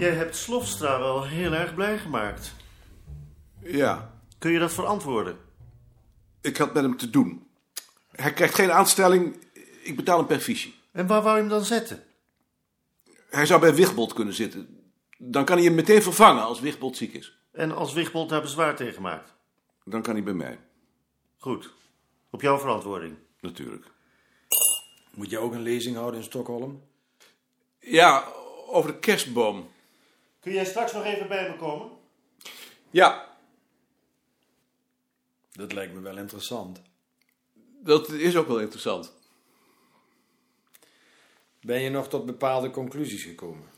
Jij hebt Slofstra wel heel erg blij gemaakt. Ja, Kun je dat verantwoorden? ik had met hem te doen. Hij krijgt geen aanstelling, ik betaal hem per visie. En waar wou je hem dan zetten? Hij zou bij Wigbold kunnen zitten. Dan kan hij hem meteen vervangen als Wigbold ziek is. En als Wigbold daar bezwaar tegen maakt? Dan kan hij bij mij, Goed. Op jouw verantwoording. natuurlijk. Moet je ook een lezing houden in Stockholm? Ja, over de kerstboom. Kun jij straks nog even bij me komen? Ja, Dat lijkt me wel interessant. dat is ook wel interessant. Ben je nog tot bepaalde conclusies gekomen?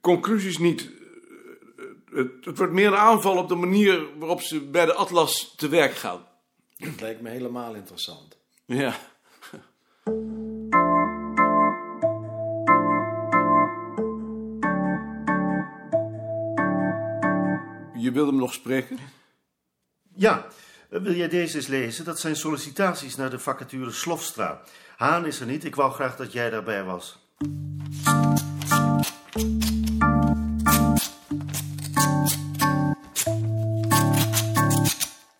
Conclusies niet. Het, het wordt meer een aanval op de manier waarop ze bij de Atlas te werk gaan. Dat lijkt me helemaal interessant. Ja. Je wilde hem nog spreken? Ja. Wil jij deze eens lezen? Dat zijn sollicitaties naar de vacature Slofstra. Haan is er niet. Ik wou graag dat jij daarbij was.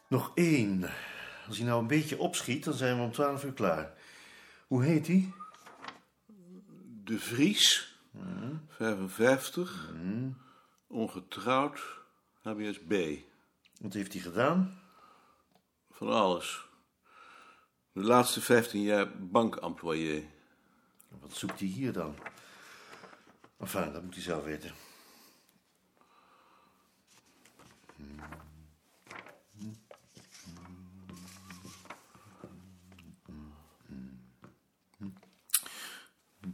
Nog één. Als hij nou een beetje opschiet, dan zijn we om twaalf uur klaar. Hoe heet hij? De Vries, 55, ongetrouwd, HBSB. Wat heeft hij gedaan? Van alles. De laatste 15 jaar bankemployé. Wat zoekt hij hier dan? Enfin, dat moet hij zelf weten.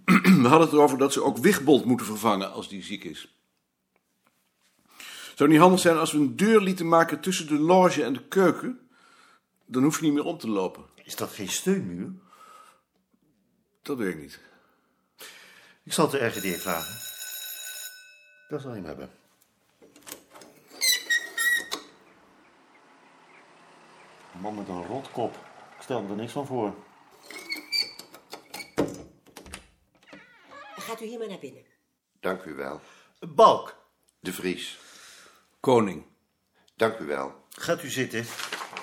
We hadden het erover dat ze ook Wigbold moeten vervangen als die ziek is. Zou het niet handig zijn als we een deur lieten maken tussen de loge en de keuken? Dan hoef je niet meer om te lopen. Is dat geen steunmuur? Dat weet ik niet. Ik zal het de RGD vragen. Dat zal hij hem hebben. Een man met een rotkop. Ik stel me er niks van voor. Gaat u hier maar naar binnen. Dank u wel. Balk, De Vries. Koning. Dank u wel. gaat u zitten.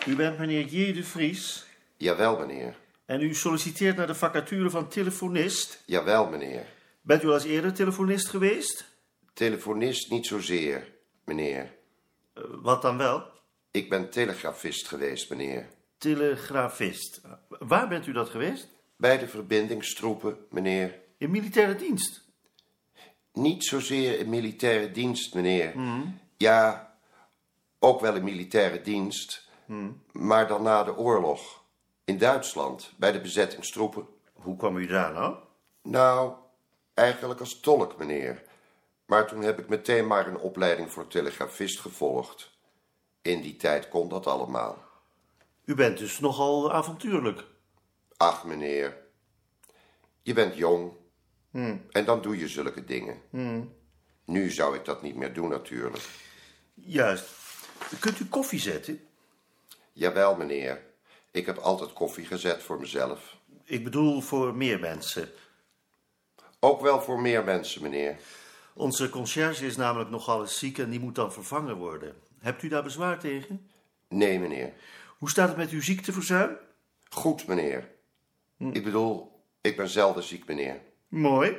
U bent meneer J. de Vries. Jawel, meneer. En u solliciteert naar de vacature van telefonist. Jawel, meneer. Bent u al eens eerder telefonist geweest? Telefonist niet zozeer, meneer. Eh, wat dan wel? Ik ben telegrafist geweest, meneer. Telegrafist. Waar bent u dat geweest? Bij de verbindingstroepen, meneer. In militaire dienst. Niet zozeer in militaire dienst, meneer. Ja, ook wel in militaire dienst. Maar dan na de oorlog. In Duitsland, bij de bezettingstroepen. Hoe kwam u daar nou? Nou, eigenlijk als tolk, meneer. Maar toen heb ik meteen maar een opleiding voor telegrafist gevolgd. In die tijd kon dat allemaal. U bent dus nogal avontuurlijk. Ach, meneer. Je bent jong. En dan doe je zulke dingen. Nu zou ik dat niet meer doen, natuurlijk. Juist. Kunt u koffie zetten? Jawel, meneer. Ik heb altijd koffie gezet voor mezelf. Ik bedoel voor meer mensen. Ook wel voor meer mensen, meneer. Onze conciërge is namelijk nogal eens ziek en die moet dan vervangen worden. Hebt u daar bezwaar tegen? Nee, meneer. Hoe staat het met uw ziekteverzuim? Goed, meneer. Ik bedoel, ik ben zelden ziek, meneer. Mooi.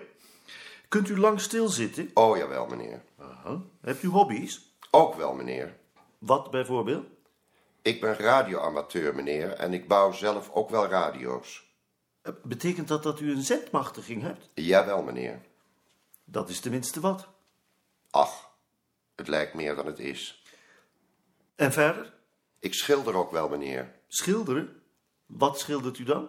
Kunt u lang stilzitten? Oh, jawel, meneer. Aha. Hebt u hobby's? Ook wel, meneer. Wat bijvoorbeeld? Ik ben radioamateur, meneer, en ik bouw zelf ook wel radio's. Eh, Betekent dat dat u een zendmachtiging hebt? Jawel, meneer. Dat is tenminste wat. Ach, het lijkt meer dan het is. En verder? Ik schilder ook wel, meneer. Schilderen? Wat schildert u dan?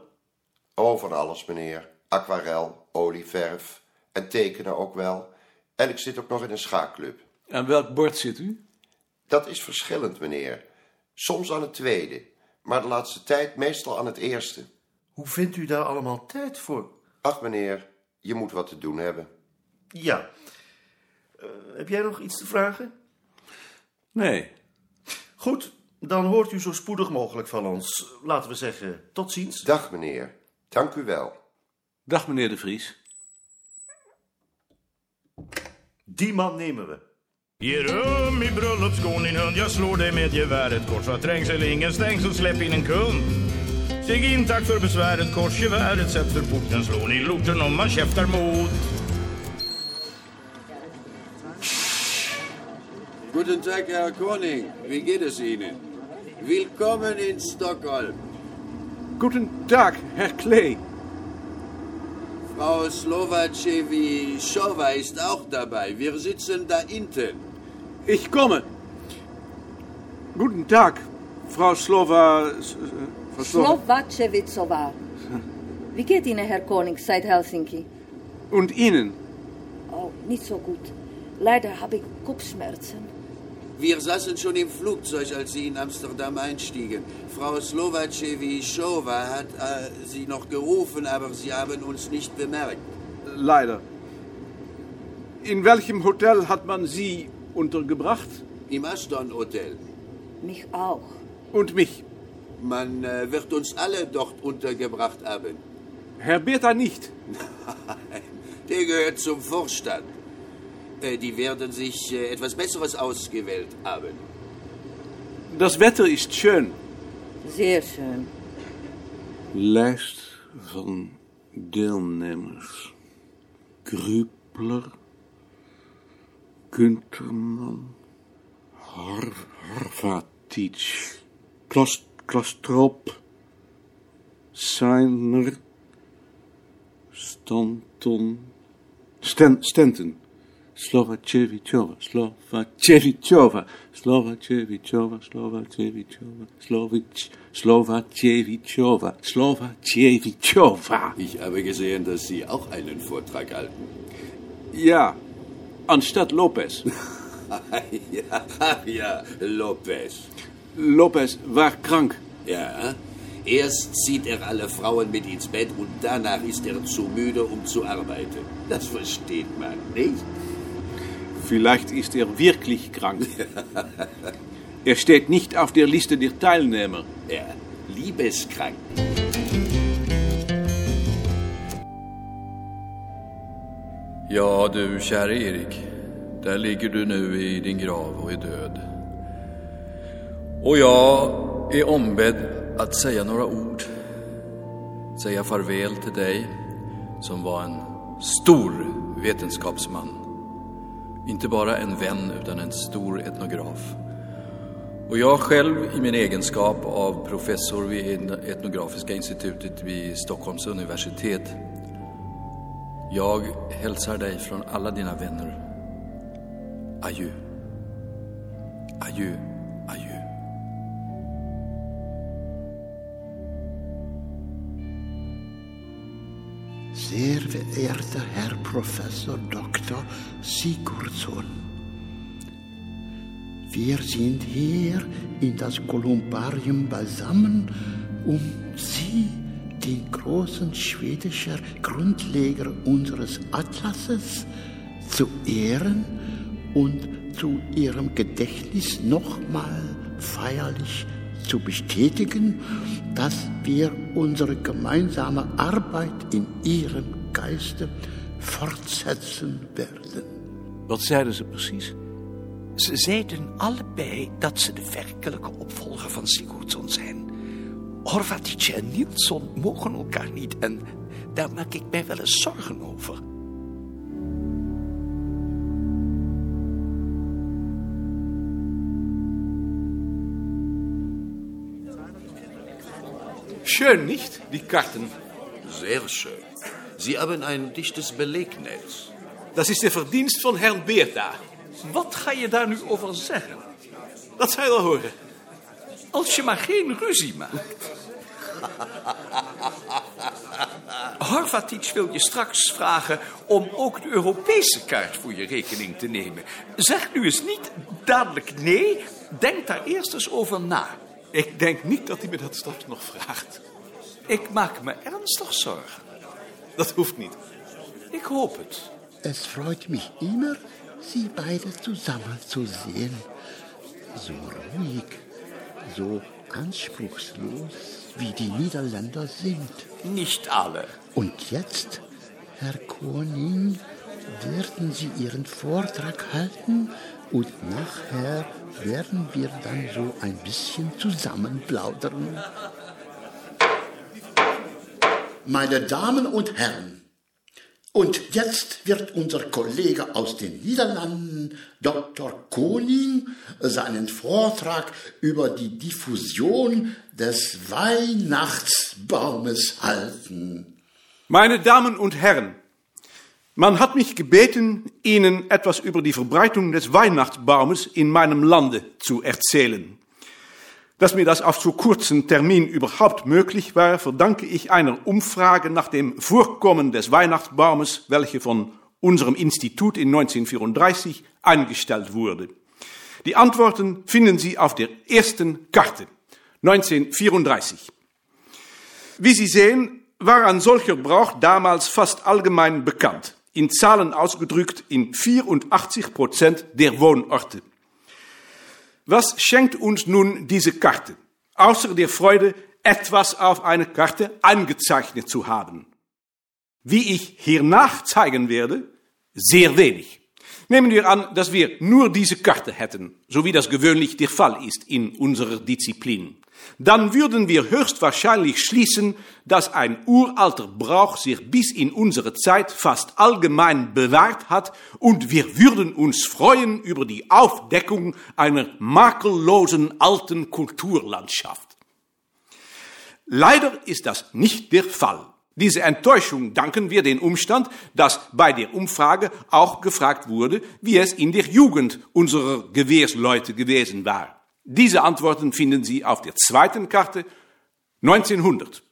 Oh, van alles, meneer. Aquarel, olieverf en tekenen ook wel. En ik zit ook nog in een schaakclub. Aan welk bord zit u? Dat is verschillend, meneer. Soms aan het tweede, maar de laatste tijd meestal aan het eerste. Hoe vindt u daar allemaal tijd voor? Ach, meneer, je moet wat te doen hebben. Ja. Eh, heb jij nog iets te vragen? Nee. Goed, dan hoort u zo spoedig mogelijk van ons. Laten we zeggen, tot ziens. Dag, meneer. Dank u wel. Dag meneer de Vries. Die man nemen we. Ge rum i bröllopsgården din hund, jag slår dig med geväret kors. Vad trängsel ingen stängs och släpp in en kund. Stig in, tack för besväret, kors geväret, sätt för porten, slår ni lorten om man käftar mot. Guten Tag, Herr Koning. Wie geht es Ihnen? Willkommen in Stockholm. Guten Tag, Herr Clay. Frau Slovacevichova ist auch dabei. Wir sitzen da hinten. Ich komme. Guten Tag, Frau Slova... Frau Slova. Slovacevicova. Wie geht Ihnen, Herr Koning, seit Helsinki? Und Ihnen? Oh, nicht so gut. Leider habe ich Kopfschmerzen. Wir saßen schon im Flugzeug, als Sie in Amsterdam einstiegen. Frau Slovacevichova hat äh, Sie noch gerufen, aber Sie haben uns nicht bemerkt. Leider. In welchem Hotel hat man Sie untergebracht? Im Aston Hotel. Mich auch. Und mich. Man äh, wird uns alle dort untergebracht haben. Herr Bertha nicht. Der gehört zum Vorstand. Äh, die werden sich äh, etwas Besseres ausgewählt haben. Das Wetter ist schön. Sehr schön. Lijst van deelnemers. Grupler, Gunterman, Har Harvatic, Klas Klastrop, Seiner, Stanton, Sten Stenton, Slovacevichova, Slovacevichova, Slovacevichova, Slovacevichova, Slovic, Slovacevichova, Slovacevichova. Ich habe gesehen, dass Sie auch einen Vortrag halten. Ja, anstatt Lopez. ja, ja, Lopez. Lopez war krank. Ja, erst zieht er alle Frauen mit ins Bett und danach ist er zu müde, um zu arbeiten. Das versteht man nicht. Vielleicht ist er wirklich krank. er steht nicht auf der Liste der Teilnehmer. Ja, liebeskrank. Ja du, käre Erik. Där ligger du nu i din grav och är död. Och jag är ombedd att säga några ord. Säga farväl till dig som var en stor vetenskapsman. Inte bara en vän utan en stor etnograf. Och jag själv i min egenskap av professor vid Etnografiska institutet vid Stockholms universitet. Jag hälsar dig från alla dina vänner. Adjö. Adjö, adjö. Sehr verehrter Herr Professor Dr. Sigurdsson, wir sind hier in das Kolumbarium beisammen, um Sie, den großen schwedischen Grundleger unseres Atlases, zu ehren und zu Ihrem Gedächtnis nochmal feierlich zu bestätigen, dass wir unsere gemeinsame Arbeit in Ihrem Geiste fortsetzen werden. Wat zeiden ze precies? Ze zeiden allebei dat ze de werkelijke opvolger van Sigurdsson zijn. Horvatic en Nilsson mogen elkaar niet en daar maak ik mij wel eens zorgen over. Schön, nicht? Die Karten. Sehr schön. Sie haben ein dichtes Belegnetz. Dat is de verdienst van Herrn Beerta. Wat ga je daar nu over zeggen? Dat zal je wel horen. Als je maar geen ruzie maakt. Horvatic wil je straks vragen om ook de Europese kaart voor je rekening te nemen. Zeg nu eens niet dadelijk nee. Denk daar eerst eens over na. Ik denk niet dat hij me dat straks nog vraagt. Ik maak me ernstig zorgen. Dat hoeft niet. Ik hoop het. Es freut mich immer, Sie beide zusammen zu sehen. So ruhig, so anspruchslos, wie die Niederländer sind. Nicht alle. Und jetzt, Herr Koning, werden Sie Ihren Vortrag halten und nachher werden wir dann so ein bisschen zusammen plaudern. Meine Damen und Herren, und jetzt wird unser Kollege aus den Niederlanden, Dr. Koning, seinen Vortrag über die Diffusion des Weihnachtsbaumes halten. Meine Damen und Herren, man hat mich gebeten, Ihnen etwas über die Verbreitung des Weihnachtsbaumes in meinem Lande zu erzählen. Dass mir das auf so kurzen Termin überhaupt möglich war, verdanke ich einer Umfrage nach dem Vorkommen des Weihnachtsbaumes, welche von unserem Institut in 1934 eingestellt wurde. Die Antworten finden Sie auf der ersten Karte 1934. Wie Sie sehen, war ein solcher Brauch damals fast allgemein bekannt, in Zahlen ausgedrückt in 84 Prozent der Wohnorte. Was schenkt uns nun diese Karte? Außer der Freude, etwas auf eine Karte eingezeichnet zu haben. Wie ich hiernach zeigen werde, sehr wenig. Nehmen wir an, dass wir nur diese Karte hätten, so wie das gewöhnlich der Fall ist in unserer Disziplin dann würden wir höchstwahrscheinlich schließen, dass ein uralter Brauch sich bis in unsere Zeit fast allgemein bewahrt hat und wir würden uns freuen über die Aufdeckung einer makellosen alten Kulturlandschaft. Leider ist das nicht der Fall. Diese Enttäuschung danken wir dem Umstand, dass bei der Umfrage auch gefragt wurde, wie es in der Jugend unserer Gewehrsleute gewesen war. Diese Antworten finden Sie auf der zweiten Karte 1900.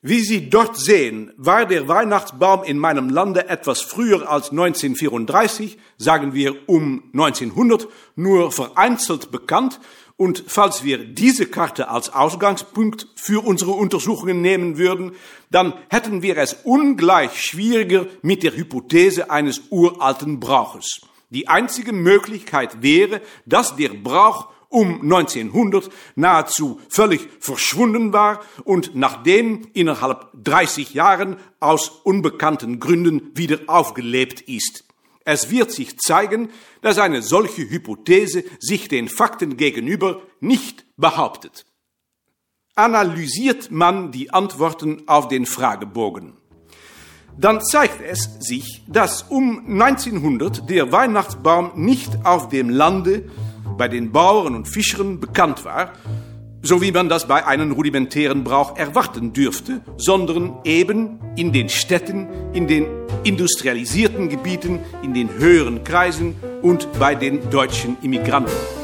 Wie Sie dort sehen, war der Weihnachtsbaum in meinem Lande etwas früher als 1934, sagen wir um 1900, nur vereinzelt bekannt. Und falls wir diese Karte als Ausgangspunkt für unsere Untersuchungen nehmen würden, dann hätten wir es ungleich schwieriger mit der Hypothese eines uralten Brauches. Die einzige Möglichkeit wäre, dass der Brauch um 1900 nahezu völlig verschwunden war und nachdem innerhalb 30 Jahren aus unbekannten Gründen wieder aufgelebt ist. Es wird sich zeigen, dass eine solche Hypothese sich den Fakten gegenüber nicht behauptet. Analysiert man die Antworten auf den Fragebogen dann zeigt es sich, dass um 1900 der Weihnachtsbaum nicht auf dem Lande bei den Bauern und Fischern bekannt war, so wie man das bei einem rudimentären Brauch erwarten dürfte, sondern eben in den Städten, in den industrialisierten Gebieten, in den höheren Kreisen und bei den deutschen Immigranten.